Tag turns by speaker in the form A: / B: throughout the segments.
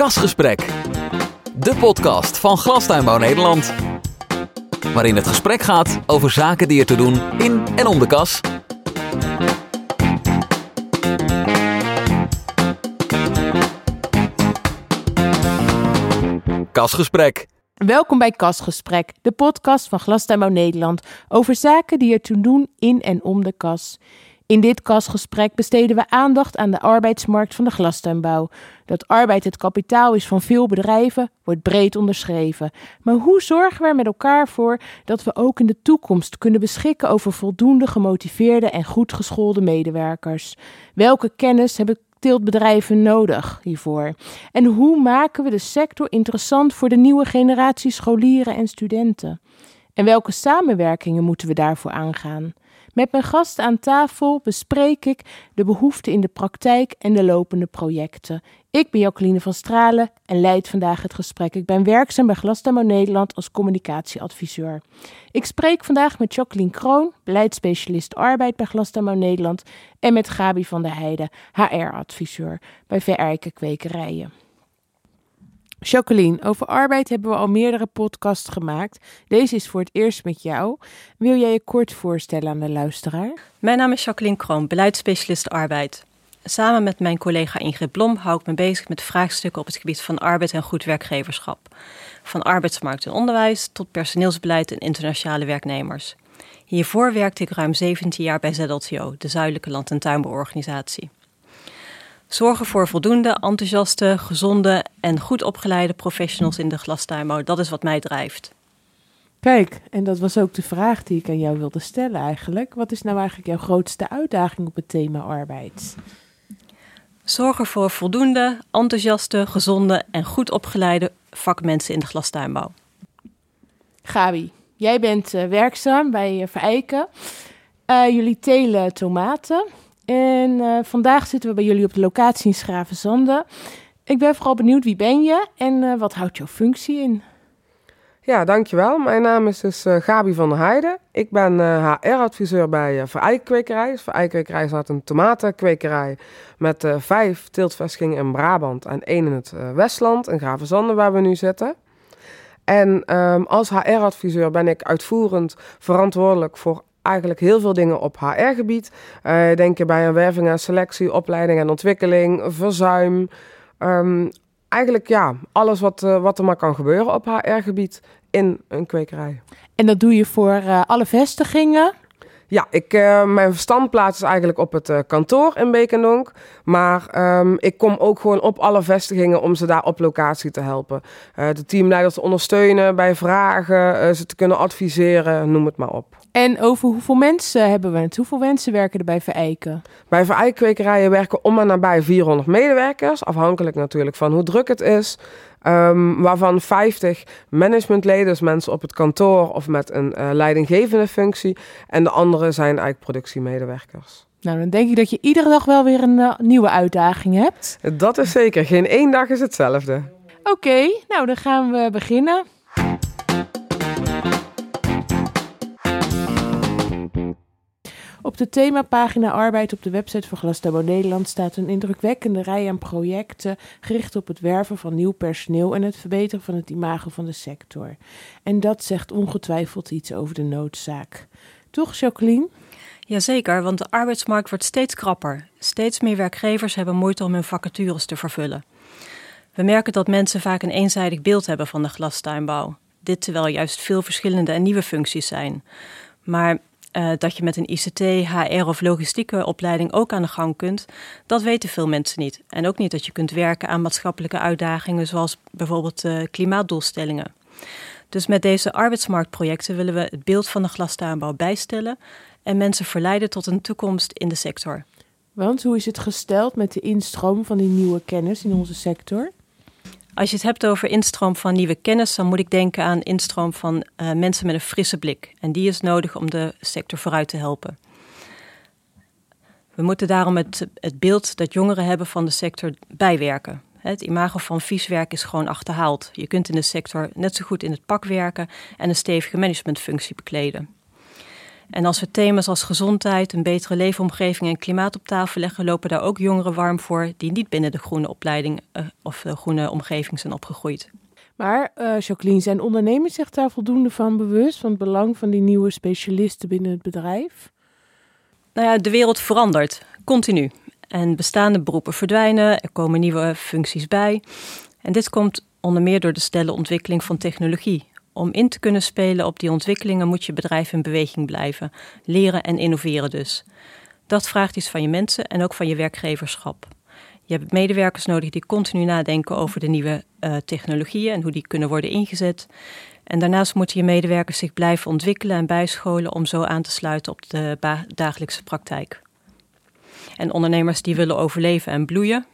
A: Kasgesprek, de podcast van Glastuinbouw Nederland. Waarin het gesprek gaat over zaken die er te doen in en om de kas. Kasgesprek.
B: Welkom bij Kasgesprek, de podcast van Glastuinbouw Nederland over zaken die er te doen in en om de kas. In dit kasgesprek besteden we aandacht aan de arbeidsmarkt van de glastuinbouw. Dat arbeid het kapitaal is van veel bedrijven, wordt breed onderschreven. Maar hoe zorgen we er met elkaar voor dat we ook in de toekomst kunnen beschikken over voldoende gemotiveerde en goed geschoolde medewerkers? Welke kennis hebben teeltbedrijven nodig hiervoor? En hoe maken we de sector interessant voor de nieuwe generatie scholieren en studenten? En welke samenwerkingen moeten we daarvoor aangaan? Met mijn gast aan tafel bespreek ik de behoeften in de praktijk en de lopende projecten. Ik ben Jacqueline van Stralen en leid vandaag het gesprek. Ik ben werkzaam bij Glasdemo Nederland als communicatieadviseur. Ik spreek vandaag met Jacqueline Kroon, beleidsspecialist arbeid bij Glasdemo Nederland, en met Gabi van der Heijden, HR-adviseur bij Verijken Kwekerijen. Jacqueline, over arbeid hebben we al meerdere podcasts gemaakt. Deze is voor het eerst met jou. Wil jij je kort voorstellen aan de luisteraar?
C: Mijn naam is Jacqueline Kroon, beleidsspecialist arbeid. Samen met mijn collega Ingrid Blom hou ik me bezig met vraagstukken op het gebied van arbeid en goed werkgeverschap. Van arbeidsmarkt en onderwijs tot personeelsbeleid en internationale werknemers. Hiervoor werkte ik ruim 17 jaar bij ZLTO, de Zuidelijke Land- en Tuinbouworganisatie. Zorgen voor voldoende, enthousiaste, gezonde en goed opgeleide professionals in de glastuinbouw. Dat is wat mij drijft.
B: Kijk, en dat was ook de vraag die ik aan jou wilde stellen eigenlijk. Wat is nou eigenlijk jouw grootste uitdaging op het thema arbeid?
C: Zorgen voor voldoende, enthousiaste, gezonde en goed opgeleide vakmensen in de glastuinbouw.
B: Gabi, jij bent uh, werkzaam bij uh, Verijken. Uh, jullie telen tomaten. En uh, vandaag zitten we bij jullie op de locatie in Schravenzande. Ik ben vooral benieuwd, wie ben je en uh, wat houdt jouw functie in?
D: Ja, dankjewel. Mijn naam is dus uh, Gabi van der Heijden. Ik ben HR-adviseur bij uh, Verijkkwekerij. Dus is een tomatenkwekerij met vijf teeltvestigingen in Brabant en één in het Westland, in Gravenzande, waar we nu zitten. En um, als HR-adviseur ben ik uitvoerend verantwoordelijk voor eigenlijk heel veel dingen op HR-gebied. Uh, denk je bij een werving en selectie, opleiding en ontwikkeling, verzuim. Um, eigenlijk ja, alles wat, uh, wat er maar kan gebeuren op HR-gebied in een kwekerij.
B: En dat doe je voor uh, alle vestigingen?
D: Ja, ik, uh, mijn standplaats is eigenlijk op het uh, kantoor in Beekendonk. Maar um, ik kom ook gewoon op alle vestigingen om ze daar op locatie te helpen. Uh, de teamleiders te ondersteunen bij vragen, ze te kunnen adviseren, noem het maar op.
B: En over hoeveel mensen hebben we het? Hoeveel mensen werken er bij Verijken?
D: Bij Verijkwekerijen werken om en nabij 400 medewerkers. Afhankelijk natuurlijk van hoe druk het is. Um, waarvan 50 managementleden, dus mensen op het kantoor of met een uh, leidinggevende functie. En de andere zijn eigenlijk productiemedewerkers.
B: Nou, dan denk ik dat je iedere dag wel weer een uh, nieuwe uitdaging hebt.
D: Dat is zeker. Geen één dag is hetzelfde.
B: Oké, okay, nou dan gaan we beginnen. Op de themapagina Arbeid op de website van Glasdabo Nederland staat een indrukwekkende rij aan projecten gericht op het werven van nieuw personeel en het verbeteren van het imago van de sector. En dat zegt ongetwijfeld iets over de noodzaak. Toch, Jacqueline?
C: Jazeker, want de arbeidsmarkt wordt steeds krapper. Steeds meer werkgevers hebben moeite om hun vacatures te vervullen. We merken dat mensen vaak een eenzijdig beeld hebben van de glastuinbouw. Dit terwijl juist veel verschillende en nieuwe functies zijn. Maar uh, dat je met een ICT, HR of logistieke opleiding ook aan de gang kunt, dat weten veel mensen niet. En ook niet dat je kunt werken aan maatschappelijke uitdagingen, zoals bijvoorbeeld uh, klimaatdoelstellingen. Dus met deze arbeidsmarktprojecten willen we het beeld van de glastuinbouw bijstellen en mensen verleiden tot een toekomst in de sector.
B: Want hoe is het gesteld met de instroom van die nieuwe kennis in onze sector?
C: Als je het hebt over instroom van nieuwe kennis, dan moet ik denken aan instroom van uh, mensen met een frisse blik. En die is nodig om de sector vooruit te helpen. We moeten daarom het, het beeld dat jongeren hebben van de sector bijwerken. Het imago van vies werk is gewoon achterhaald. Je kunt in de sector net zo goed in het pak werken en een stevige managementfunctie bekleden. En als we thema's als gezondheid, een betere leefomgeving en klimaat op tafel leggen, lopen daar ook jongeren warm voor die niet binnen de groene opleiding uh, of de groene omgeving zijn opgegroeid.
B: Maar uh, Jacqueline, zijn ondernemers zich daar voldoende van bewust van het belang van die nieuwe specialisten binnen het bedrijf?
C: Nou ja, de wereld verandert continu. En bestaande beroepen verdwijnen, er komen nieuwe functies bij. En dit komt onder meer door de snelle ontwikkeling van technologie. Om in te kunnen spelen op die ontwikkelingen moet je bedrijf in beweging blijven, leren en innoveren dus. Dat vraagt iets van je mensen en ook van je werkgeverschap. Je hebt medewerkers nodig die continu nadenken over de nieuwe uh, technologieën en hoe die kunnen worden ingezet. En daarnaast moeten je medewerkers zich blijven ontwikkelen en bijscholen om zo aan te sluiten op de dagelijkse praktijk. En ondernemers die willen overleven en bloeien,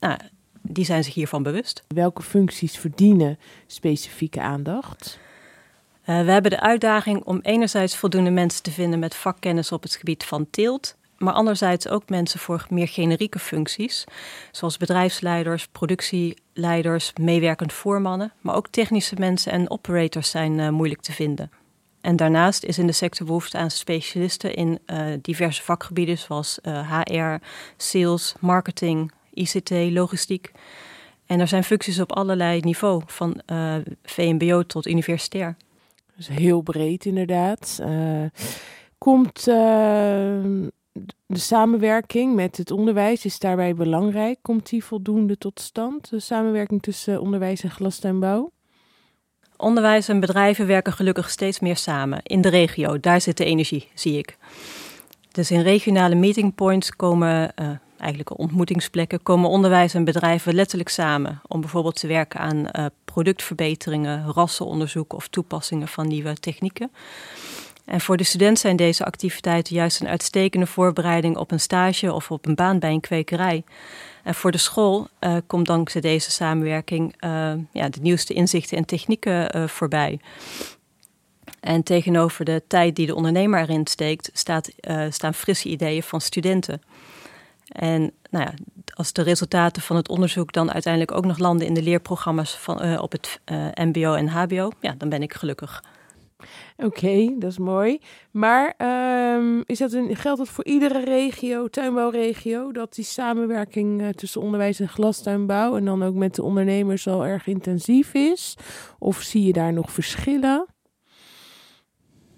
C: nou, die zijn zich hiervan bewust.
B: Welke functies verdienen specifieke aandacht?
C: Uh, we hebben de uitdaging om enerzijds voldoende mensen te vinden met vakkennis op het gebied van teelt, maar anderzijds ook mensen voor meer generieke functies, zoals bedrijfsleiders, productieleiders, meewerkend voormannen, maar ook technische mensen en operators zijn uh, moeilijk te vinden. En daarnaast is in de sector behoefte aan specialisten in uh, diverse vakgebieden zoals HR, sales, marketing, ICT, logistiek. En er zijn functies op allerlei niveau, van VMBO tot universitair.
B: Dus heel breed inderdaad. Uh, komt uh, de samenwerking met het onderwijs, is daarbij belangrijk? Komt die voldoende tot stand, de samenwerking tussen onderwijs en glastuinbouw?
C: Onderwijs en bedrijven werken gelukkig steeds meer samen. In de regio, daar zit de energie, zie ik. Dus in regionale meeting points komen eigenlijk ontmoetingsplekken, komen onderwijs en bedrijven letterlijk samen om bijvoorbeeld te werken aan uh, productverbeteringen, rassenonderzoek of toepassingen van nieuwe technieken. En voor de student zijn deze activiteiten juist een uitstekende voorbereiding op een stage of op een baan bij een kwekerij. En voor de school uh, komt dankzij deze samenwerking uh, ja, de nieuwste inzichten en technieken voorbij. En tegenover de tijd die de ondernemer erin steekt, staat, staan frisse ideeën van studenten. En nou ja, als de resultaten van het onderzoek dan uiteindelijk ook nog landen in de leerprogramma's van, uh, op het uh, MBO en HBO, ja, dan ben ik gelukkig.
B: Oké, dat is mooi. Maar um, is dat een, geldt dat voor iedere regio, tuinbouwregio, dat die samenwerking uh, tussen onderwijs en glastuinbouw en dan ook met de ondernemers al erg intensief is? Of zie je daar nog verschillen?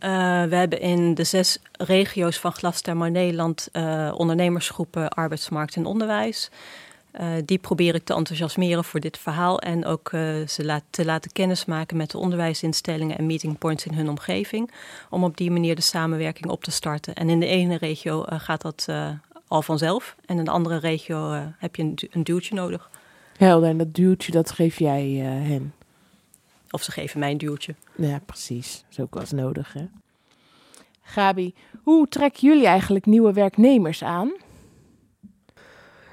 C: Uh, we hebben in de zes regio's van Glastermo Nederland uh, ondernemersgroepen arbeidsmarkt en onderwijs. Uh, die probeer ik te enthousiasmeren voor dit verhaal en ook ze te laten kennismaken met de onderwijsinstellingen en meeting points in hun omgeving. Om op die manier de samenwerking op te starten. En in de ene regio gaat dat al vanzelf en in de andere regio heb je een, een, duwtje nodig.
B: Helder, en dat duwtje dat geef jij hen?
C: Of ze geven mij een duwtje.
B: Ja, precies. Dat is ook wel eens nodig, hè? Gabi, hoe trekken jullie eigenlijk nieuwe werknemers aan?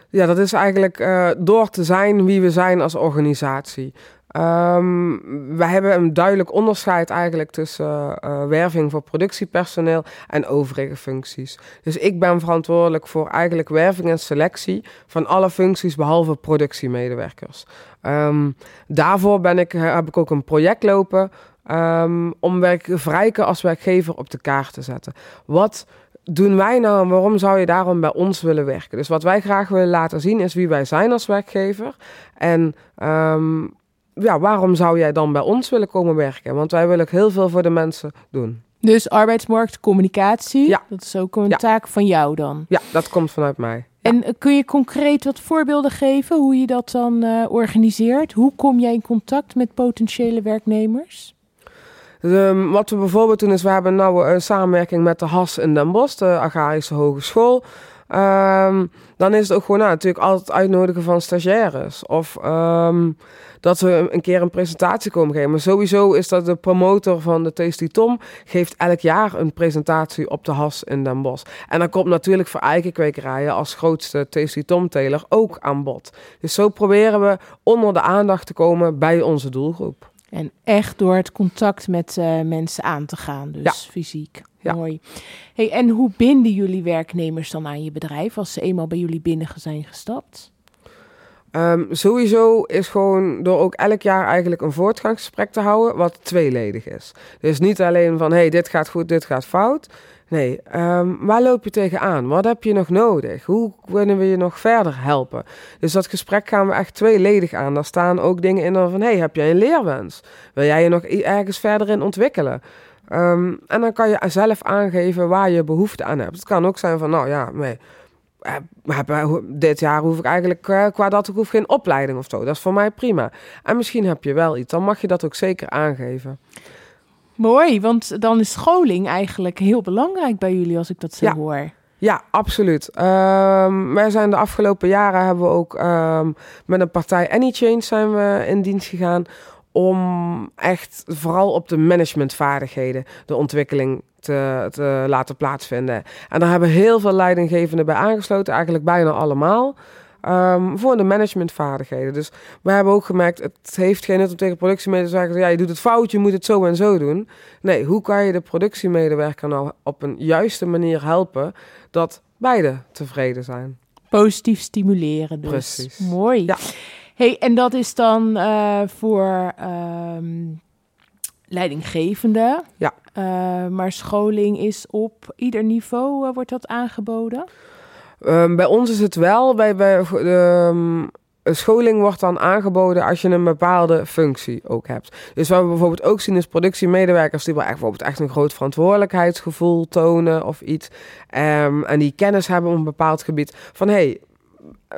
D: Ja, dat is eigenlijk uh, door te zijn wie we zijn als organisatie. Um, wij hebben een duidelijk onderscheid eigenlijk tussen uh, werving voor productiepersoneel en overige functies. Dus ik ben verantwoordelijk voor eigenlijk werving en selectie van alle functies behalve productiemedewerkers. Um, daarvoor ben ik, heb ik ook een project lopen um, om werkvrijken als werkgever op de kaart te zetten. Wat doen wij nou en waarom zou je daarom bij ons willen werken? Dus wat wij graag willen laten zien is wie wij zijn als werkgever. En ja, waarom zou jij dan bij ons willen komen werken? Want wij willen heel veel voor de mensen doen.
B: Dus arbeidsmarktcommunicatie, ja. dat is ook een ja. taak van jou dan?
D: Ja, dat komt vanuit mij.
B: En kun je concreet wat voorbeelden geven hoe je dat dan uh, organiseert? Hoe kom jij in contact met potentiële werknemers?
D: Um, wat we bijvoorbeeld doen is, we hebben nou een samenwerking met de HAS in Den Bosch, de Agrarische Hogeschool. Um, dan is het ook gewoon nou, natuurlijk altijd uitnodigen van stagiaires. Of um, dat we een keer een presentatie komen geven. Maar sowieso is dat de promotor van de Tasty Tom geeft elk jaar een presentatie op de Has in Den Bosch. En dan komt natuurlijk voor eikenkwekerijen als grootste Tasty Tom teler ook aan bod. Dus zo proberen we onder de aandacht te komen bij onze doelgroep.
B: En echt door het contact met uh, mensen aan te gaan, dus ja. fysiek. Ja. Mooi. Hey, en hoe binden jullie werknemers dan aan je bedrijf als ze eenmaal bij jullie binnen zijn gestapt?
D: Um, sowieso is gewoon door ook elk jaar eigenlijk een voortgangsgesprek te houden, wat tweeledig is. Dus niet alleen van hey, dit gaat goed, dit gaat fout. Nee, ehm, waar loop je tegenaan? Wat heb je nog nodig? Hoe kunnen we je nog verder helpen? Dus dat gesprek gaan we echt tweeledig aan. Daar staan ook dingen in van, hey, heb jij een leerwens? Wil jij je nog ergens verder in ontwikkelen? Ehm, en dan kan je zelf aangeven waar je behoefte aan hebt. Het kan ook zijn van, nou ja, nee, dit jaar hoef ik eigenlijk eh, qua dat ik hoef geen opleiding of zo. Dat is voor mij prima. En misschien heb je wel iets, dan mag je dat ook zeker aangeven.
B: Mooi, want dan is scholing eigenlijk heel belangrijk bij jullie als ik dat zo hoor.
D: Ja, absoluut. Um, wij zijn de afgelopen jaren hebben we ook um, met een partij AnyChange zijn we in dienst gegaan om echt vooral op de managementvaardigheden de ontwikkeling te, te laten plaatsvinden. En daar hebben heel veel leidinggevenden bij aangesloten, eigenlijk bijna allemaal. Um, voor de managementvaardigheden. Dus we hebben ook gemerkt, het heeft geen nut om tegen productiemedewerkers te zeggen, ja, je doet het fout, je moet het zo en zo doen. Nee, hoe kan je de productiemedewerker nou op een juiste manier helpen dat beide tevreden zijn?
B: Positief stimuleren dus. Precies. Mooi. Ja. Hey, en dat is dan uh, voor um, leidinggevende. Ja. Uh, maar scholing is op ieder niveau, uh, wordt dat aangeboden?
D: Um, bij ons is het wel, bij, bij um, scholing wordt dan aangeboden als je een bepaalde functie ook hebt. Dus wat we bijvoorbeeld ook zien is productiemedewerkers die wel echt, bijvoorbeeld echt een groot verantwoordelijkheidsgevoel tonen of iets. Um, en die kennis hebben op een bepaald gebied. Van hey,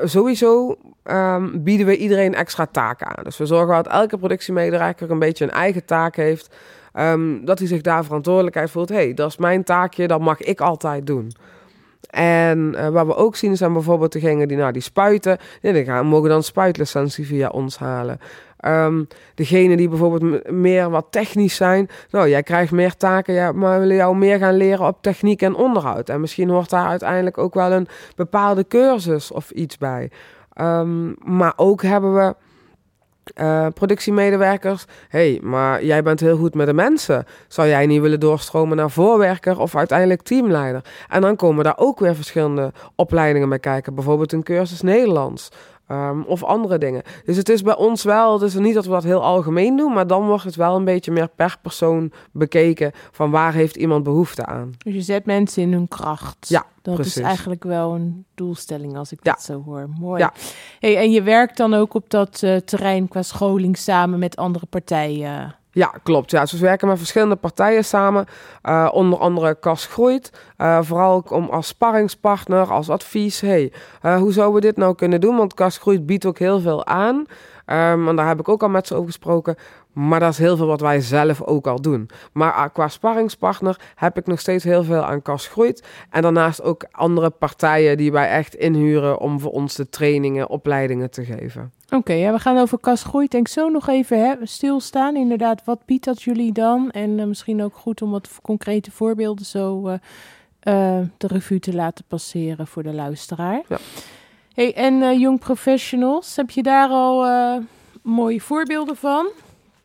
D: sowieso um, bieden we iedereen extra taken aan. Dus we zorgen dat elke productiemedewerker een beetje een eigen taak heeft. Um, dat hij zich daar verantwoordelijkheid voelt. hey, dat is mijn taakje, dat mag ik altijd doen. En uh, wat we ook zien zijn bijvoorbeeld degenen die, nou, die spuiten. die gaan, mogen dan spuitlicentie via ons halen. Um, degene die bijvoorbeeld meer wat technisch zijn. Nou, jij krijgt meer taken, ja, maar we willen jou meer gaan leren op techniek en onderhoud. En misschien hoort daar uiteindelijk ook wel een bepaalde cursus of iets bij. Um, maar ook hebben we uh, productiemedewerkers. hey, maar jij bent heel goed met de mensen. Zou jij niet willen doorstromen naar voorwerker of uiteindelijk teamleider? En dan komen daar ook weer verschillende opleidingen bij kijken. Bijvoorbeeld een cursus Nederlands. Um, of andere dingen. Dus het is bij ons wel, het is niet dat we dat heel algemeen doen, maar dan wordt het wel een beetje meer per persoon bekeken van waar heeft iemand behoefte aan.
B: Dus je zet mensen in hun kracht. Ja, dat is eigenlijk wel een doelstelling als ik dat zo hoor. Mooi. Ja. Hey, en je werkt dan ook op dat uh, terrein qua scholing samen met andere partijen.
D: Ja, klopt. Ja. Dus we werken met verschillende partijen samen. Uh, onder andere Kas Groeit. Uh, vooral om als sparringspartner, als advies. Hey, uh, hoe zouden we dit nou kunnen doen? Want Kas Groeit biedt ook heel veel aan. Um, en daar heb ik ook al met ze over gesproken. Maar dat is heel veel wat wij zelf ook al doen. Maar qua sparringspartner heb ik nog steeds heel veel aan Kas Groeit. En daarnaast ook andere partijen die wij echt inhuren om voor ons de trainingen, opleidingen te geven.
B: Oké, ja, we gaan over Kas Groeit denk ik zo nog even hè, stilstaan. Inderdaad, wat biedt dat jullie dan? En uh, misschien ook goed om wat concrete voorbeelden zo uh, uh, de revue te laten passeren voor de luisteraar. Ja. Hey, en Young Professionals, heb je daar al mooie voorbeelden van?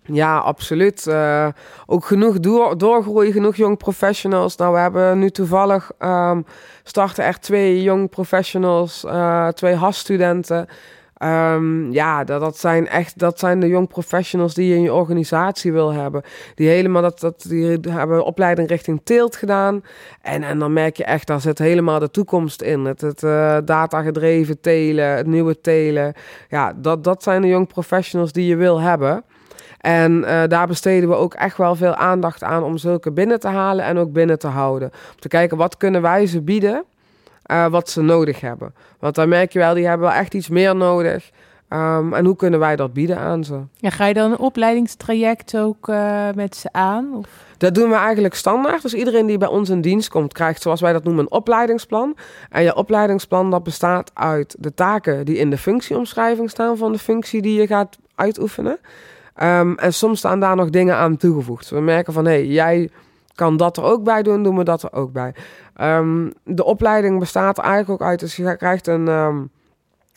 D: Ja, absoluut. Uh, ook genoeg door, doorgroeien, genoeg jong professionals. Nou, we hebben nu toevallig um, starten echt twee jong professionals, twee HAS-studenten. Um, ja, dat, dat zijn echt dat zijn de jong professionals die je in je organisatie wil hebben. Die helemaal dat, dat die hebben opleiding richting teelt gedaan. En, en dan merk je echt, daar zit helemaal de toekomst in. Het, het uh, datagedreven telen, het nieuwe telen. Ja, dat, dat zijn de jong professionals die je wil hebben. En uh, daar besteden we ook echt wel veel aandacht aan om zulke binnen te halen en ook binnen te houden. Om te kijken wat kunnen wij ze bieden, uh, wat ze nodig hebben. Want dan merk je wel, die hebben wel echt iets meer nodig. Um, en hoe kunnen wij dat bieden aan ze?
B: Ja, ga je dan een opleidingstraject ook uh, met ze aan? Of?
D: Dat doen we eigenlijk standaard. Dus iedereen die bij ons in dienst komt, krijgt, zoals wij dat noemen, een opleidingsplan. En je opleidingsplan dat bestaat uit de taken die in de functieomschrijving staan van de functie die je gaat uitoefenen. Um, en soms staan daar nog dingen aan toegevoegd. We merken van, hé, hey, jij kan dat er ook bij doen, doen we dat er ook bij. Um, de opleiding bestaat eigenlijk ook uit, dus je krijgt een, um,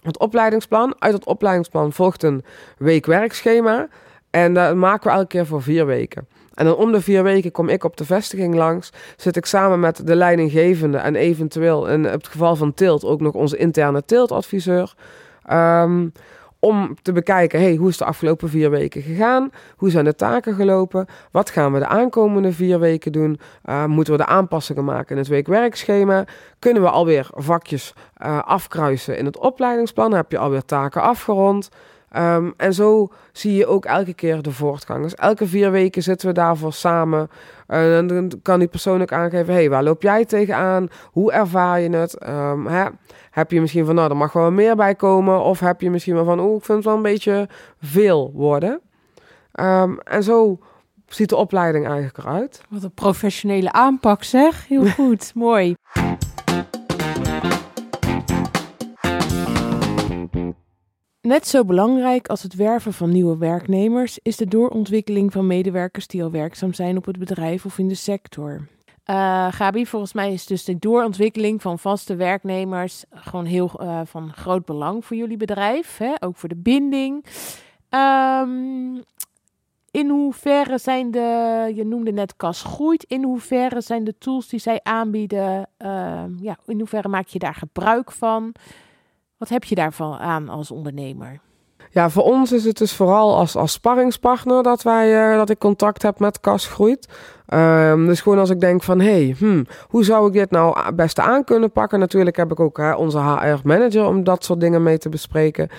D: het opleidingsplan. Uit het opleidingsplan volgt een weekwerkschema. En dat maken we elke keer voor vier weken. En dan om de vier weken kom ik op de vestiging langs. Zit ik samen met de leidinggevende en eventueel in het geval van Tilt ook nog onze interne Tiltadviseur. Um, om te bekijken, hey, hoe is de afgelopen vier weken gegaan? Hoe zijn de taken gelopen? Wat gaan we de aankomende vier weken doen? Uh, moeten we de aanpassingen maken in het weekwerkschema? Kunnen we alweer vakjes uh, afkruisen in het opleidingsplan? Heb je alweer taken afgerond? Um, en zo zie je ook elke keer de voortgang. Dus elke vier weken zitten we daarvoor samen. Uh, en dan kan die persoon ook aangeven: hey, waar loop jij tegenaan? Hoe ervaar je het? Um, hè? Heb je misschien van, nou, er mag wel meer bij komen. Of heb je misschien wel van, oh, ik vind het wel een beetje veel worden. Um, en zo ziet de opleiding eigenlijk eruit.
B: Wat een professionele aanpak zeg. Heel goed, mooi. Net zo belangrijk als het werven van nieuwe werknemers is de doorontwikkeling van medewerkers die al werkzaam zijn op het bedrijf of in de sector. Uh, Gabi, volgens mij is dus de doorontwikkeling van vaste werknemers gewoon heel uh, van groot belang voor jullie bedrijf, hè? ook voor de binding. Um, in hoeverre zijn de, je noemde net Kas Groeit, in hoeverre zijn de tools die zij aanbieden, uh, ja, in hoeverre maak je daar gebruik van? Wat heb je daarvan aan als ondernemer?
D: Ja, voor ons is het dus vooral als, als sparringspartner dat, wij, uh, dat ik contact heb met Kas Groeit. Um, dus gewoon als ik denk van, hey, hmm, hoe zou ik dit nou best aan kunnen pakken? Natuurlijk heb ik ook hè, onze HR-manager om dat soort dingen mee te bespreken.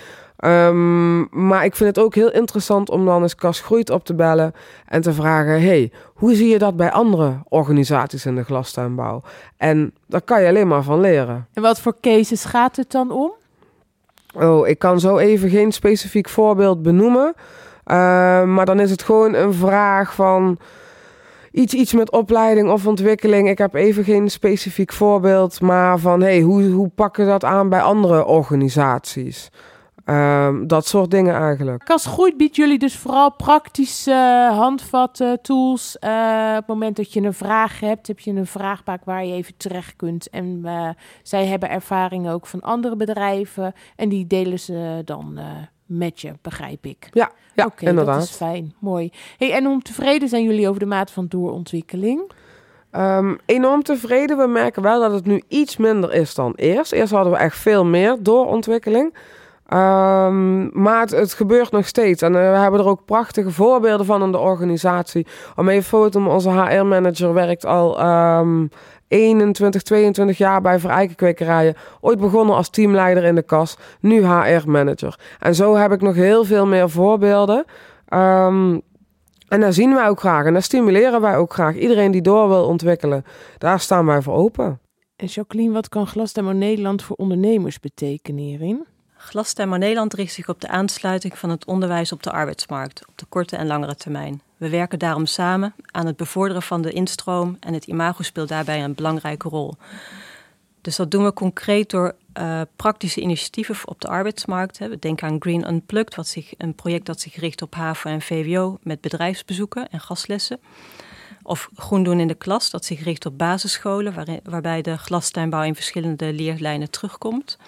D: Um, maar ik vind het ook heel interessant om dan eens Kas Groeit op te bellen en te vragen: hey, hoe zie je dat bij andere organisaties in de glastuinbouw? En daar kan je alleen maar van leren.
B: En wat voor cases gaat het dan om?
D: Oh, ik kan zo even geen specifiek voorbeeld benoemen. Uh, maar dan is het gewoon een vraag van iets, iets met opleiding of ontwikkeling. Ik heb even geen specifiek voorbeeld, maar van hey, hoe, hoe pakken we dat aan bij andere organisaties? Um, dat soort dingen eigenlijk.
B: Kas Groeit biedt jullie dus vooral praktische handvatten, tools. Uh, op het moment dat je een vraag hebt, heb je een vraagbaak waar je even terecht kunt. En uh, zij hebben ervaringen ook van andere bedrijven. En die delen ze dan met je, begrijp ik.
D: Ja, ja
B: okay,
D: inderdaad.
B: dat is fijn, mooi. Hey, en hoe tevreden zijn jullie over de maat van doorontwikkeling?
D: Um, enorm tevreden. We merken wel dat het nu iets minder is dan eerst. Eerst hadden we echt veel meer doorontwikkeling. Um, maar het, gebeurt nog steeds. En uh, we hebben er ook prachtige voorbeelden van in de organisatie. Om even te onze HR-manager werkt al um, 21, 22 jaar bij Verijkenkwekerijen. Ooit begonnen als teamleider in de kas, nu HR-manager. En zo heb ik nog heel veel meer voorbeelden. Um, en daar zien wij ook graag en daar stimuleren wij ook graag. Iedereen die door wil ontwikkelen, daar staan wij voor open.
B: En Jacqueline, wat kan Glasdemo Nederland voor ondernemers betekenen hierin?
C: Glasdemo Nederland richt zich op de aansluiting van het onderwijs op de arbeidsmarkt, op de korte en langere termijn. We werken daarom samen aan het bevorderen van de instroom en het imago speelt daarbij een belangrijke rol. Dus dat doen we concreet door uh, praktische initiatieven op de arbeidsmarkt. We denken aan Green Unplugged, wat zich, een project dat zich richt op HAVO en VWO met bedrijfsbezoeken en gastlessen. Of Groen doen in de klas, dat zich richt op basisscholen, waarin, waarbij de glastuinbouw in verschillende leerlijnen terugkomt.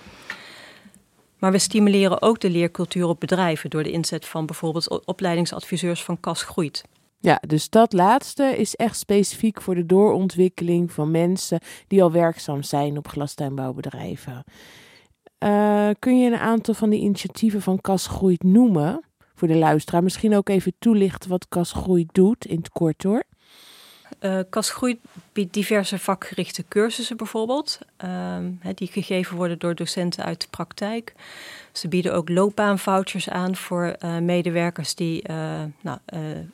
C: Maar we stimuleren ook de leercultuur op bedrijven door de inzet van bijvoorbeeld opleidingsadviseurs van KAS Groeit.
B: Ja, dus dat laatste is echt specifiek voor de doorontwikkeling van mensen die al werkzaam zijn op glastuinbouwbedrijven. Uh, kun je een aantal van die initiatieven van KAS Groeit noemen voor de luisteraar? Misschien ook even toelichten wat KAS Groeit doet in het kort hoor.
C: Uh, Kasgroei biedt diverse vakgerichte cursussen bijvoorbeeld, uh, die gegeven worden door docenten uit de praktijk. Ze bieden ook loopbaanvouchers aan voor uh, medewerkers die uh, nou,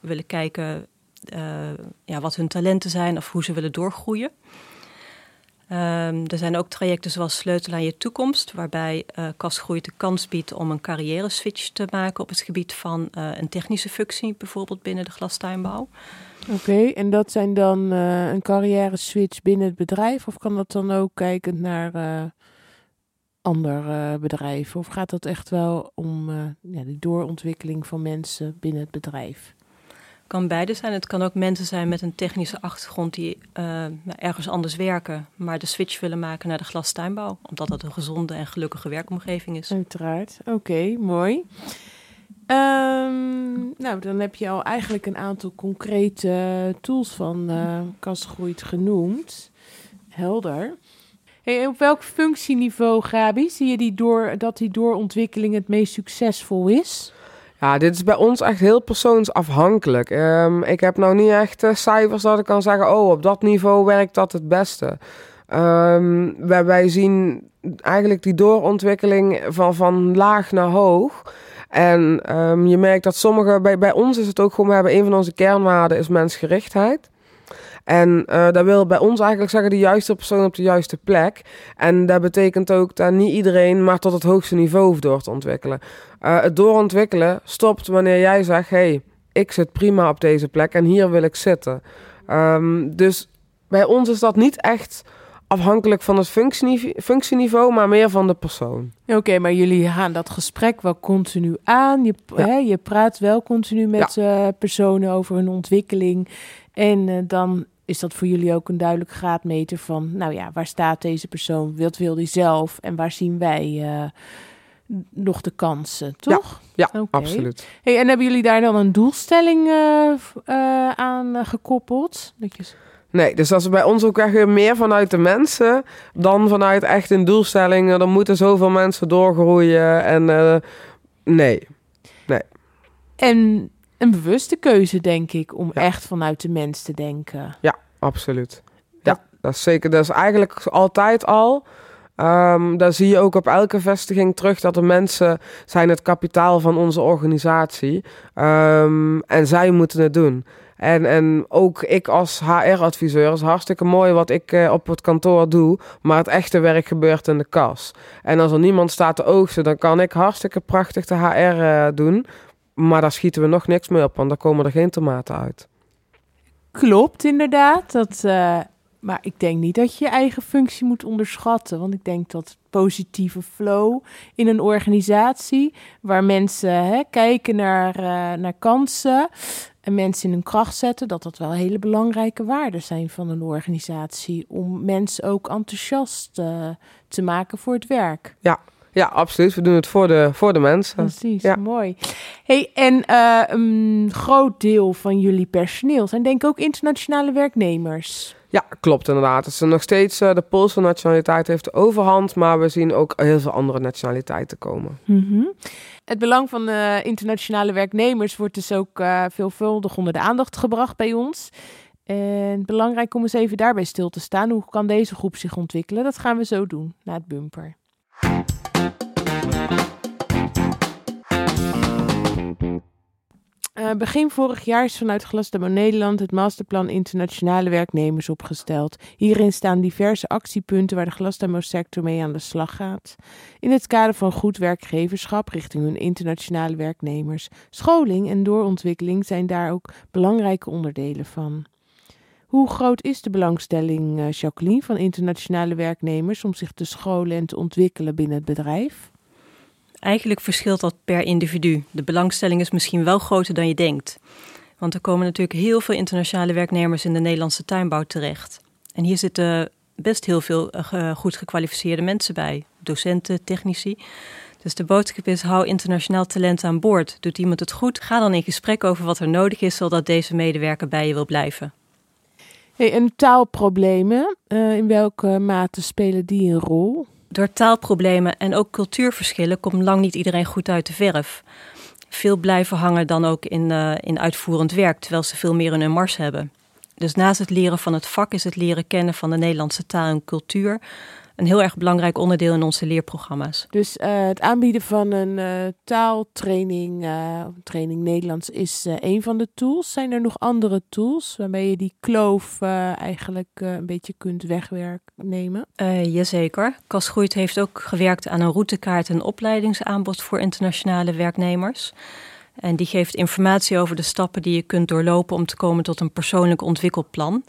C: willen kijken ja, wat hun talenten zijn of hoe ze willen doorgroeien. Um, er zijn ook trajecten zoals Sleutel aan je toekomst, waarbij uh, Kasgroei de kans biedt om een carrière switch te maken op het gebied van een technische functie, bijvoorbeeld binnen de glastuinbouw.
B: Oké, okay, en dat zijn dan uh, een carrière switch binnen het bedrijf, of kan dat dan ook kijkend naar andere bedrijven? Of gaat dat echt wel om ja, de doorontwikkeling van mensen binnen het bedrijf?
C: kan beide zijn. Het kan ook mensen zijn met een technische achtergrond die uh, ergens anders werken, maar de switch willen maken naar de glastuinbouw, omdat dat een gezonde en gelukkige werkomgeving is.
B: Uiteraard. Oké, okay, mooi. Um, nou, dan heb je al eigenlijk een aantal concrete tools van uh, genoemd. Helder. Op welk functieniveau, Gabi, zie je die door, dat die doorontwikkeling het meest succesvol is?
D: Ja, dit is bij ons echt heel persoonsafhankelijk. Um, ik heb nou niet echt uh, cijfers dat ik kan zeggen, oh, op dat niveau werkt dat het beste. Um, wij, wij zien eigenlijk die doorontwikkeling van, van laag naar hoog. En um, je merkt dat sommige, bij, bij ons is het ook gewoon, we hebben een van onze kernwaarden is mensgerichtheid. En uh, dat wil bij ons eigenlijk zeggen de juiste persoon op de juiste plek. En dat betekent ook dat niet iedereen maar tot het hoogste niveau hoeft door te ontwikkelen. Uh, het doorontwikkelen stopt wanneer jij zegt: hey, ik zit prima op deze plek en hier wil ik zitten. Um, dus bij ons is dat niet echt afhankelijk van het functieniveau, functieniveau maar meer van de persoon.
B: Oké, okay, maar jullie gaan dat gesprek wel continu aan. Je, ja. hè, je praat wel continu met ja. uh, personen over hun ontwikkeling. En uh, dan is dat voor jullie ook een duidelijk graadmeter van, nou ja, waar staat deze persoon? Wat wil die zelf? En waar zien wij uh, nog de kansen, toch?
D: Ja, ja okay. absoluut.
B: Hey, en hebben jullie daar dan een doelstelling aan gekoppeld? Dat je...
D: Nee, dus dat is bij ons ook echt meer vanuit de mensen dan vanuit echt een doelstelling. Er moeten zoveel mensen doorgroeien en nee, nee.
B: En een bewuste keuze, denk ik, om ja. echt vanuit de mens te denken.
D: Ja, absoluut. Ja, dat is zeker. Dat is eigenlijk altijd al. Um, daar zie je ook op elke vestiging terug dat de mensen zijn het kapitaal van onze organisatie. Um, en zij moeten het doen. En, en ook ik als HR-adviseur is hartstikke mooi wat ik uh, op het kantoor doe. Maar het echte werk gebeurt in de kas. En als er niemand staat te oogsten, dan kan ik hartstikke prachtig de HR uh, doen. Maar daar schieten we nog niks meer op, want dan komen er geen tomaten uit.
B: Klopt, inderdaad. Dat, uh, maar ik denk niet dat je je eigen functie moet onderschatten. Want ik denk dat positieve flow in een organisatie, waar mensen hè, kijken naar, uh, naar kansen en mensen in hun kracht zetten, dat dat wel hele belangrijke waarden zijn van een organisatie. Om mensen ook enthousiast uh, te maken voor het werk.
D: Ja, ja, absoluut. We doen het voor de, voor de mensen.
B: Precies,
D: ja.
B: mooi. Hey, en uh, een groot deel van jullie personeel zijn denk ik ook internationale werknemers.
D: Ja, klopt inderdaad. Het is nog steeds uh, de Poolse nationaliteit heeft de overhand, maar we zien ook heel veel andere nationaliteiten komen.
B: -hmm. Het belang van uh, internationale werknemers wordt dus ook uh, veelvuldig onder de aandacht gebracht bij ons. En belangrijk om eens even daarbij stil te staan. Hoe kan deze groep zich ontwikkelen? Dat gaan we zo doen na het bumper. Uh, begin vorig jaar is vanuit Glasdemo Nederland het masterplan Internationale Werknemers opgesteld. Hierin staan diverse actiepunten waar de Glasdemo-sector mee aan de slag gaat. In het kader van goed werkgeverschap richting hun internationale werknemers. Scholing en doorontwikkeling zijn daar ook belangrijke onderdelen van. Hoe groot is de belangstelling, uh, Jacqueline, van internationale werknemers om zich te scholen en te ontwikkelen binnen het bedrijf?
C: Eigenlijk verschilt dat per individu. De belangstelling is misschien wel groter dan je denkt. Want er komen natuurlijk heel veel internationale werknemers in de Nederlandse tuinbouw terecht. En hier zitten best heel veel uh, goed gekwalificeerde mensen bij. Docenten, technici. Dus de boodschap is: hou internationaal talent aan boord. Doet iemand het goed? Ga dan in gesprek over wat er nodig is, zodat deze medewerker bij je wil blijven.
B: Hey, en taalproblemen, uh, in welke mate spelen die een rol?
C: Door taalproblemen en ook cultuurverschillen komt lang niet iedereen goed uit de verf. Veel blijven hangen dan ook in, uh, in uitvoerend werk, terwijl ze veel meer in hun mars hebben. Dus naast het leren van het vak is het leren kennen van de Nederlandse taal en cultuur een heel erg belangrijk onderdeel in onze leerprogramma's.
B: Dus uh, het aanbieden van een uh, taaltraining, uh, training Nederlands, is een van de tools. Zijn er nog andere tools waarmee je die kloof eigenlijk een beetje kunt wegnemen?
C: jazeker. Kas Groeit heeft ook gewerkt aan een routekaart en opleidingsaanbod voor internationale werknemers. En die geeft informatie over de stappen die je kunt doorlopen om te komen tot een persoonlijk ontwikkelplan.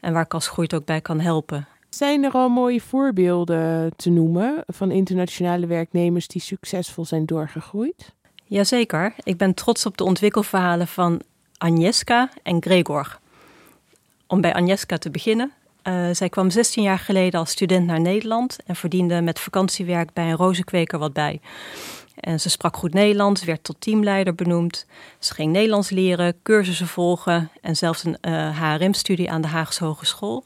C: En waar Kas Groeit ook bij kan helpen.
B: Zijn er al mooie voorbeelden te noemen van internationale werknemers die succesvol zijn doorgegroeid?
C: Jazeker. Ik ben trots op de ontwikkelverhalen van Agnieszka en Gregor. Om bij Agnieszka te beginnen. Uh, zij kwam 16 jaar geleden als student naar Nederland en verdiende met vakantiewerk bij een rozenkweker wat bij. En ze sprak goed Nederlands, werd tot teamleider benoemd. Ze ging Nederlands leren, cursussen volgen en zelfs een HRM-studie aan de Haagse Hogeschool.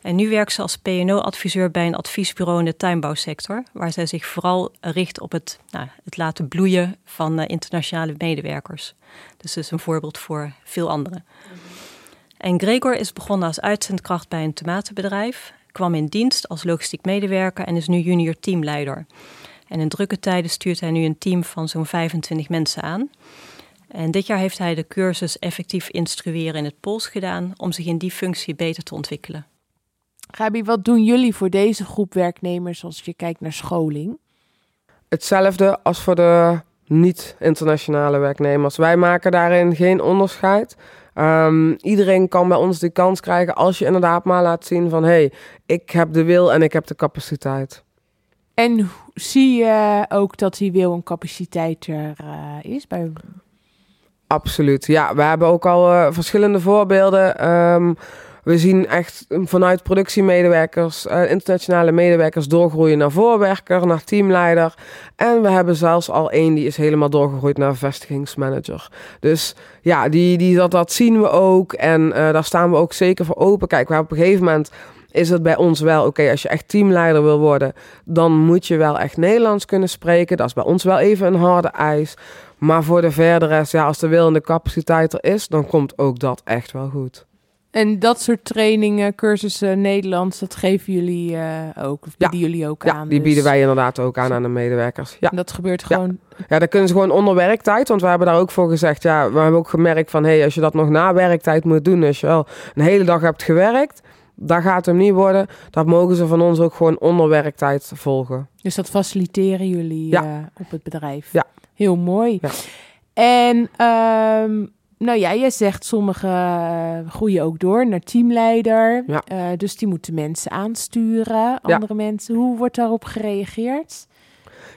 C: En nu werkt ze als P&O-adviseur bij een adviesbureau in de tuinbouwsector, waar zij zich vooral richt op het, nou, het laten bloeien van uh, internationale medewerkers. Dus dat is een voorbeeld voor veel anderen. En Gregor is begonnen als uitzendkracht bij een tomatenbedrijf, kwam in dienst als logistiek medewerker en is nu junior teamleider. En in drukke tijden stuurt hij nu een team van zo'n 25 mensen aan. En dit jaar heeft hij de cursus effectief instrueren in het Pools gedaan om zich in die functie beter te ontwikkelen.
B: Gabi, wat doen jullie voor deze groep werknemers als je kijkt naar scholing?
D: Hetzelfde als voor de niet-internationale werknemers. Wij maken daarin geen onderscheid. Um, iedereen kan bij ons die kans krijgen als je inderdaad maar laat zien van... hé, hey, ik heb de wil en ik heb de capaciteit.
B: En zie je ook dat die wil en capaciteit er uh, is bij
D: Absoluut. Ja, we hebben ook al uh, verschillende voorbeelden. Um, we zien echt vanuit productiemedewerkers, uh, internationale medewerkers doorgroeien naar voorwerker, naar teamleider. En we hebben zelfs al één die is helemaal doorgegroeid naar vestigingsmanager. Dus ja, die, die, dat, dat zien we ook. En daar staan we ook zeker voor open. Kijk, we hebben op een gegeven moment is het bij ons wel, oké, als je echt teamleider wil worden, dan moet je wel echt Nederlands kunnen spreken. Dat is bij ons wel even een harde eis. Maar voor de verdere ja, als de wil en de capaciteit er is, dan komt ook dat echt wel goed.
B: En dat soort trainingen, cursussen Nederlands, dat geven jullie uh, ook? Of bieden ja. jullie ook
D: ja,
B: aan?
D: die bieden dus- wij inderdaad ook aan aan de medewerkers. Ja.
B: En dat gebeurt gewoon?
D: Ja. ja, dat kunnen ze gewoon onder werktijd. Want we hebben daar ook voor gezegd, ja, we hebben ook gemerkt van... hé, hey, als je dat nog na werktijd moet doen, als je wel een hele dag hebt gewerkt... dat gaat hem niet worden. Dat mogen ze van ons ook gewoon onder werktijd volgen.
B: Dus dat faciliteren jullie
D: ja.
B: uh, op het bedrijf?
D: Ja.
B: Heel mooi.
D: Ja.
B: En um, nou ja, jij zegt sommigen uh, groeien ook door naar teamleider.
D: Ja.
B: Uh, dus die moeten mensen aansturen, andere mensen. Hoe wordt daarop gereageerd?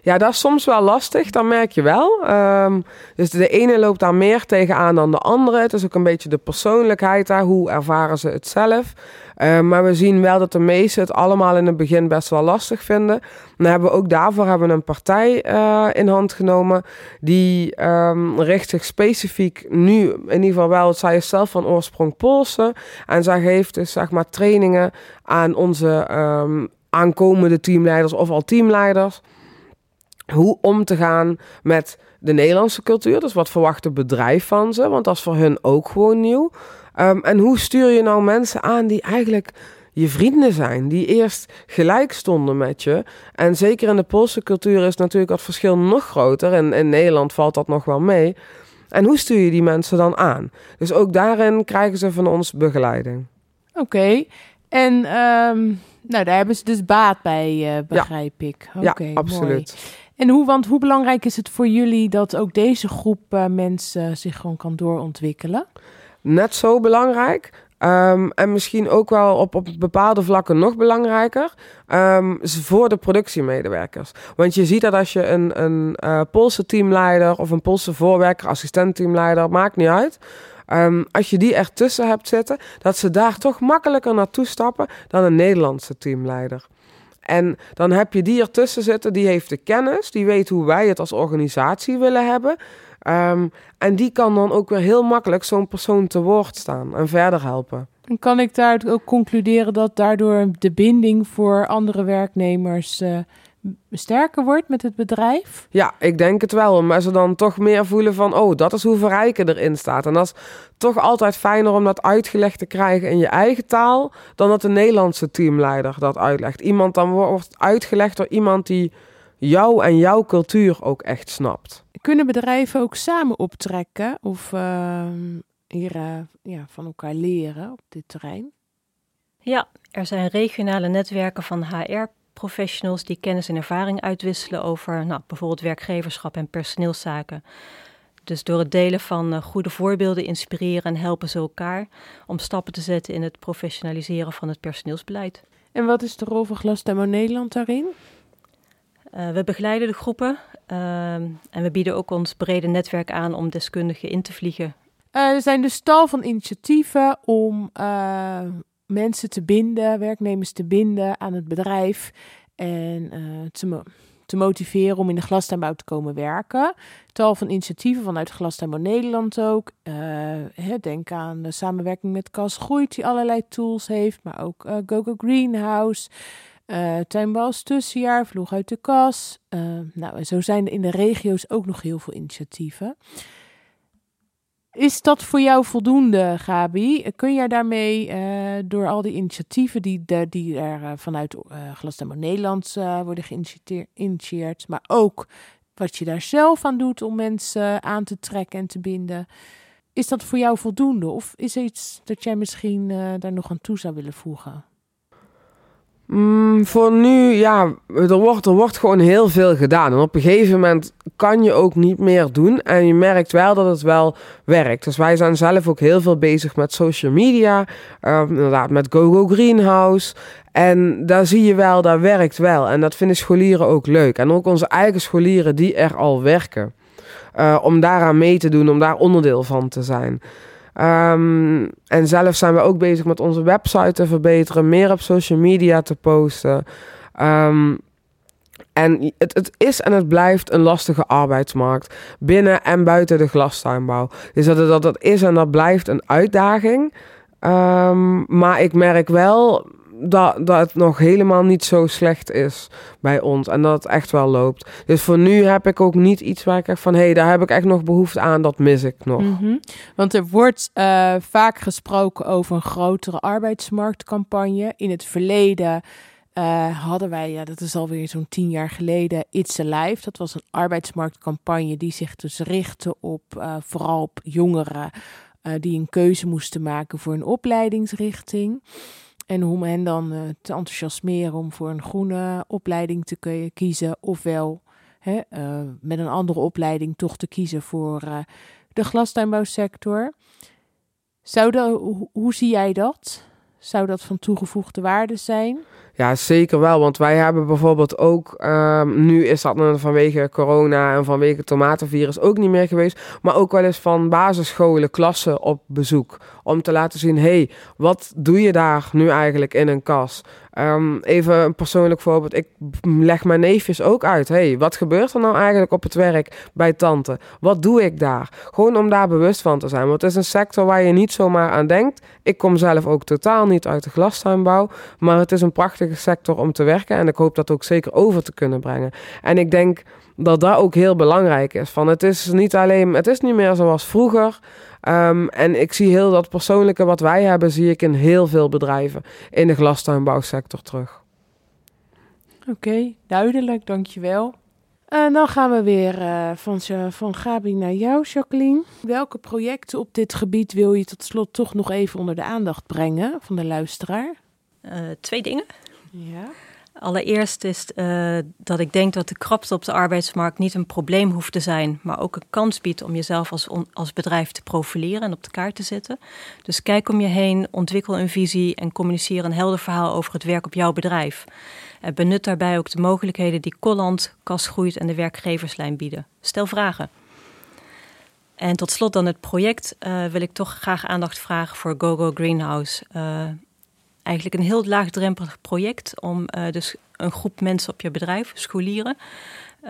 D: Ja, dat is soms wel lastig, dat merk je wel. Um, dus de ene loopt daar meer tegenaan dan de andere. Het is ook een beetje de persoonlijkheid daar, hoe ervaren ze het zelf. Uh, maar we zien wel dat de meesten het allemaal in het begin best wel lastig vinden. Dan hebben we ook daarvoor hebben we een partij uh, in hand genomen. Die um, richt zich specifiek nu, in ieder geval wel, zij is zelf van oorsprong Poolse. En zij geeft dus zeg maar trainingen aan onze um, aankomende teamleiders of al teamleiders hoe om te gaan met de Nederlandse cultuur. Dus wat verwacht het bedrijf van ze? Want dat is voor hun ook gewoon nieuw. Um, en hoe stuur je nou mensen aan die eigenlijk je vrienden zijn, die eerst gelijk stonden met je. En zeker in de Poolse cultuur is natuurlijk dat verschil nog groter. En in Nederland valt dat nog wel mee. En hoe stuur je die mensen dan aan? Dus ook daarin krijgen ze van ons begeleiding.
B: Oké, okay. en um, nou, daar hebben ze dus baat bij, uh, begrijp
D: ja.
B: ik.
D: Okay, ja, absoluut.
B: Mooi. En hoe, want hoe belangrijk is het voor jullie dat ook deze groep uh, mensen zich gewoon kan doorontwikkelen?
D: Net zo belangrijk. Um, en misschien ook wel op, op bepaalde vlakken nog belangrijker. Um, voor de productiemedewerkers. Want je ziet dat als je een, een uh, Poolse teamleider of een Poolse voorwerker, assistent-teamleider, maakt niet uit. Um, als je die ertussen hebt zitten, dat ze daar toch makkelijker naartoe stappen dan een Nederlandse teamleider. En dan heb je die ertussen zitten, die heeft de kennis, die weet hoe wij het als organisatie willen hebben. Um, en die kan dan ook weer heel makkelijk zo'n persoon te woord staan en verder helpen.
B: En kan ik daar ook concluderen dat daardoor de binding voor andere werknemers uh, sterker wordt met het bedrijf?
D: Ja, ik denk het wel. Maar ze dan toch meer voelen van, oh, dat is hoe verrijken erin staat. En dat is toch altijd fijner om dat uitgelegd te krijgen in je eigen taal, dan dat de Nederlandse teamleider dat uitlegt. Iemand dan wordt uitgelegd door iemand die jou en jouw cultuur ook echt snapt.
B: Kunnen bedrijven ook samen optrekken of uh, hier uh, ja, van elkaar leren op dit terrein?
C: Ja, er zijn regionale netwerken van HR-professionals die kennis en ervaring uitwisselen over nou, bijvoorbeeld werkgeverschap en personeelszaken. Dus door het delen van uh, goede voorbeelden inspireren en helpen ze elkaar om stappen te zetten in het professionaliseren van het personeelsbeleid.
B: En wat is de rol van Glasdemo Nederland daarin?
C: Uh, we begeleiden de groepen uh, en we bieden ook ons brede netwerk aan om deskundigen in te vliegen.
B: Uh, er zijn dus tal van initiatieven om uh, mensen te binden, werknemers te binden aan het bedrijf en te, te motiveren om in de glastuinbouw te komen werken. Tal van initiatieven vanuit Glastuinbouw Nederland ook. Uh, denk aan de samenwerking met Cas Groeit, die allerlei tools heeft. Maar ook GoGo Greenhouse, uh, Tussenjaar, Vloeg uit de Kas. nou, en zo zijn er in de regio's ook nog heel veel initiatieven. Is dat voor jou voldoende, Gabi? Kun jij daarmee uh, door al die initiatieven die, de, die er vanuit uh, Nederland worden geïnitieerd, maar ook wat je daar zelf aan doet om mensen aan te trekken en te binden, is dat voor jou voldoende? Of is er iets dat jij misschien daar nog aan toe zou willen voegen?
D: Mm, voor nu, ja, er wordt, er wordt gewoon heel veel gedaan. En op een gegeven moment kan je ook niet meer doen. En je merkt wel dat het wel werkt. Dus wij zijn zelf ook heel veel bezig met social media. Uh, inderdaad, met GoGo Greenhouse. En daar zie je wel, dat werkt wel. En dat vinden scholieren ook leuk. En ook onze eigen scholieren die er al werken. Uh, om daaraan mee te doen, om daar onderdeel van te zijn. Um, en zelf zijn we ook bezig met onze website te verbeteren, meer op social media te posten. Um, en het, het, is en het blijft een lastige arbeidsmarkt binnen en buiten de glastuinbouw. Dus dat, dat, dat is en dat blijft een uitdaging. Um, maar ik merk wel dat, dat het nog helemaal niet zo slecht is bij ons. En dat het echt wel loopt. Dus voor nu heb ik ook niet iets waar ik echt van... hé, hey, daar heb ik echt nog behoefte aan, dat mis ik nog.
B: Mhm. Want er wordt uh, vaak gesproken over een grotere arbeidsmarktcampagne. In het verleden... Uh, hadden wij, ja, dat is alweer zo'n tien jaar geleden, It's Alive. Dat was een arbeidsmarktcampagne die zich dus richtte op uh, vooral op jongeren die een keuze moesten maken voor een opleidingsrichting. En om hen dan uh, te enthousiasmeren om voor een groene opleiding te kiezen, ofwel hè, uh, met een andere opleiding toch te kiezen voor uh, de glastuinbouwsector. Zou de, hoe, hoe zie jij dat? Zou dat van toegevoegde waarde zijn?
D: Ja, zeker wel. Want wij hebben bijvoorbeeld ook, um, nu is dat vanwege corona en vanwege het tomatenvirus ook niet meer geweest, maar ook wel eens van basisscholen, klassen op bezoek. Om te laten zien, hey, wat doe je daar nu eigenlijk in een kas? Um, even een persoonlijk voorbeeld. Ik leg mijn neefjes ook uit. hey, wat gebeurt er nou eigenlijk op het werk bij tante? Wat doe ik daar? Gewoon om daar bewust van te zijn. Want het is een sector waar je niet zomaar aan denkt. Ik kom zelf ook totaal niet uit de glastuinbouw. Maar het is een prachtige sector om te werken. En ik hoop dat ook zeker over te kunnen brengen. En ik denk dat dat ook heel belangrijk is. Van het is niet alleen, het is niet meer zoals vroeger. Um, en ik zie heel dat persoonlijke wat wij hebben, zie ik in heel veel bedrijven in de glastuinbouwsector terug.
B: Oké, okay, duidelijk, dankjewel. En dan gaan we weer uh, van, van Gabi naar jou, Jacqueline. Welke projecten op dit gebied wil je tot slot toch nog even onder de aandacht brengen van de luisteraar?
C: Uh, twee dingen.
B: Ja.
C: Allereerst is uh, dat ik denk dat de krapte op de arbeidsmarkt niet een probleem hoeft te zijn, maar ook een kans biedt om jezelf als, als bedrijf te profileren en op de kaart te zetten. Dus kijk om je heen, ontwikkel een visie en communiceer een helder verhaal over het werk op jouw bedrijf. En benut daarbij ook de mogelijkheden die Colland, Kas Groeit en de werkgeverslijn bieden. Stel vragen. En tot slot dan het project uh, wil ik toch graag aandacht vragen voor GoGo Greenhouse. Eigenlijk een heel laagdrempelig project om uh, dus een groep mensen op je bedrijf, scholieren,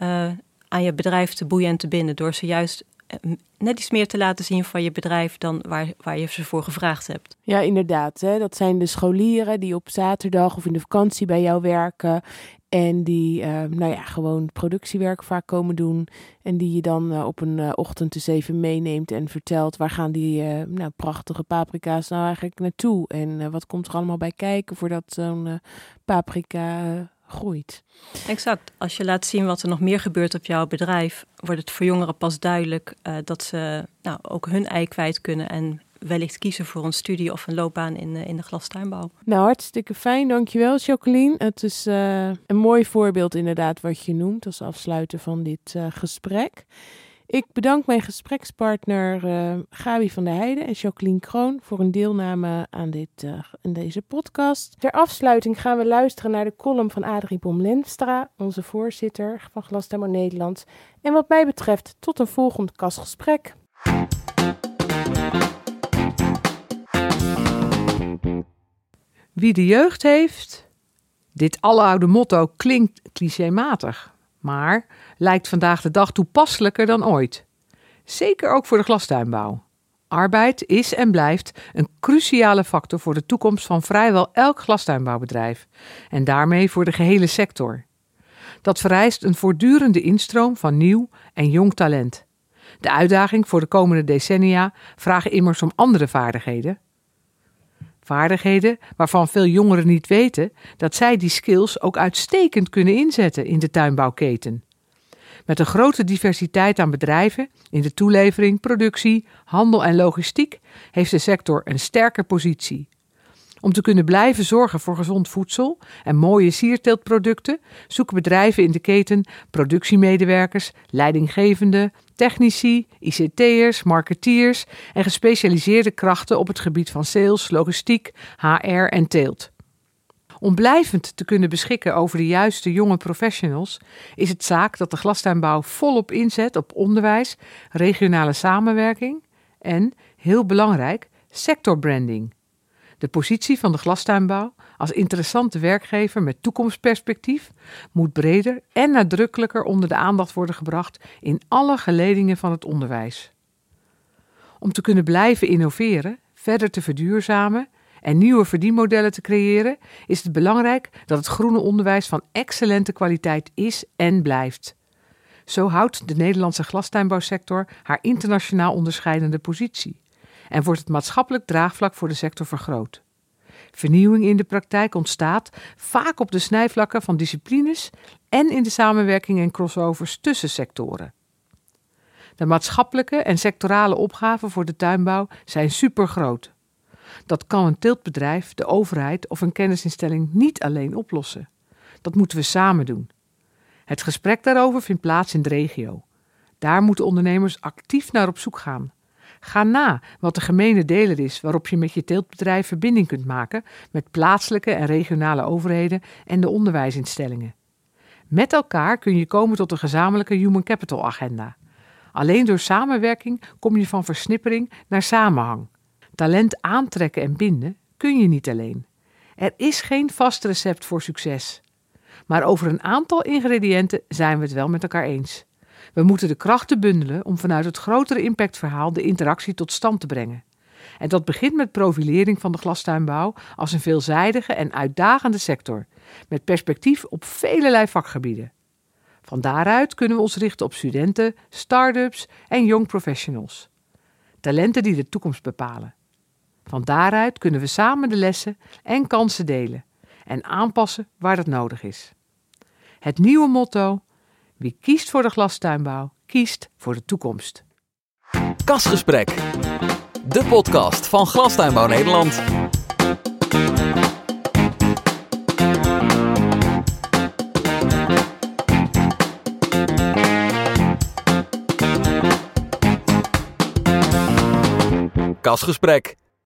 C: uh, aan je bedrijf te boeien en te binden. Door ze juist eh, net iets meer te laten zien van je bedrijf dan waar, waar je ze voor gevraagd hebt.
B: Ja, inderdaad. Hè? Dat zijn de scholieren die op zaterdag of in de vakantie bij jou werken. En die, uh, nou ja, gewoon productiewerk vaak komen doen. En die je dan uh, op een uh, ochtend eens even meeneemt en vertelt waar gaan die nou, prachtige paprika's nou eigenlijk naartoe. En wat komt er allemaal bij kijken voordat zo'n paprika groeit.
C: Exact. Als je laat zien wat er nog meer gebeurt op jouw bedrijf, wordt het voor jongeren pas duidelijk dat ze nou, ook hun ei kwijt kunnen en wellicht kiezen voor een studie of een loopbaan in, in de glastuinbouw.
B: Nou, hartstikke fijn. Dankjewel, Jacqueline. Het is uh, een mooi voorbeeld inderdaad wat je noemt als afsluiten van dit uh, gesprek. Ik bedank mijn gesprekspartner uh, Gabi van der Heijden en Jacqueline Kroon voor hun deelname aan dit, in deze podcast. Ter afsluiting gaan we luisteren naar de column van Adrie Bom-Lenstra, onze voorzitter van Glastuinbouw Nederland. En wat mij betreft tot een volgend kastgesprek.
E: Wie de jeugd heeft, dit aloude motto klinkt clichématig. maar lijkt vandaag de dag toepasselijker dan ooit. Zeker ook voor de glastuinbouw. Arbeid is en blijft een cruciale factor voor de toekomst van vrijwel elk glastuinbouwbedrijf en daarmee voor de gehele sector. Dat vereist een voortdurende instroom van nieuw en jong talent. De uitdaging voor de komende decennia vragen immers om andere vaardigheden. Vaardigheden waarvan veel jongeren niet weten dat zij die skills ook uitstekend kunnen inzetten in de tuinbouwketen. Met een grote diversiteit aan bedrijven in de toelevering, productie, handel en logistiek heeft de sector een sterke positie. Om te kunnen blijven zorgen voor gezond voedsel en mooie sierteeltproducten zoeken bedrijven in de keten productiemedewerkers, leidinggevenden, technici, ICT'ers, marketeers en gespecialiseerde krachten op het gebied van sales, logistiek, HR en teelt. Om blijvend te kunnen beschikken over de juiste jonge professionals is het zaak dat de glastuinbouw volop inzet op onderwijs, regionale samenwerking en, heel belangrijk, sectorbranding. De positie van de glastuinbouw als interessante werkgever met toekomstperspectief moet breder en nadrukkelijker onder de aandacht worden gebracht in alle geledingen van het onderwijs. Om te kunnen blijven innoveren, verder te verduurzamen en nieuwe verdienmodellen te creëren, is het belangrijk dat het groene onderwijs van excellente kwaliteit is en blijft. Zo houdt de Nederlandse glastuinbouwsector haar internationaal onderscheidende positie en wordt het maatschappelijk draagvlak voor de sector vergroot. Vernieuwing in de praktijk ontstaat vaak op de snijvlakken van disciplines en in de samenwerking en crossovers tussen sectoren. De maatschappelijke en sectorale opgaven voor de tuinbouw zijn supergroot. Dat kan een teeltbedrijf, de overheid of een kennisinstelling niet alleen oplossen. Dat moeten we samen doen. Het gesprek daarover vindt plaats in de regio. Daar moeten ondernemers actief naar op zoek gaan. Ga na wat de gemene deler is waarop je met je teeltbedrijf verbinding kunt maken met plaatselijke en regionale overheden en de onderwijsinstellingen. Met elkaar kun je komen tot een gezamenlijke Human Capital Agenda. Alleen door samenwerking kom je van versnippering naar samenhang. Talent aantrekken en binden kun je niet alleen. Er is geen vast recept voor succes. Maar over een aantal ingrediënten zijn we het wel met elkaar eens. We moeten de krachten bundelen om vanuit het grotere impactverhaal de interactie tot stand te brengen. En dat begint met profilering van de glastuinbouw als een veelzijdige en uitdagende sector, met perspectief op velelei vakgebieden. Van daaruit kunnen we ons richten op studenten, start-ups en young professionals. Talenten die de toekomst bepalen. Van daaruit kunnen we samen de lessen en kansen delen en aanpassen waar dat nodig is. Het nieuwe motto: wie kiest voor de glastuinbouw, kiest voor de toekomst.
A: Kasgesprek, de podcast van Glastuinbouw Nederland. Kasgesprek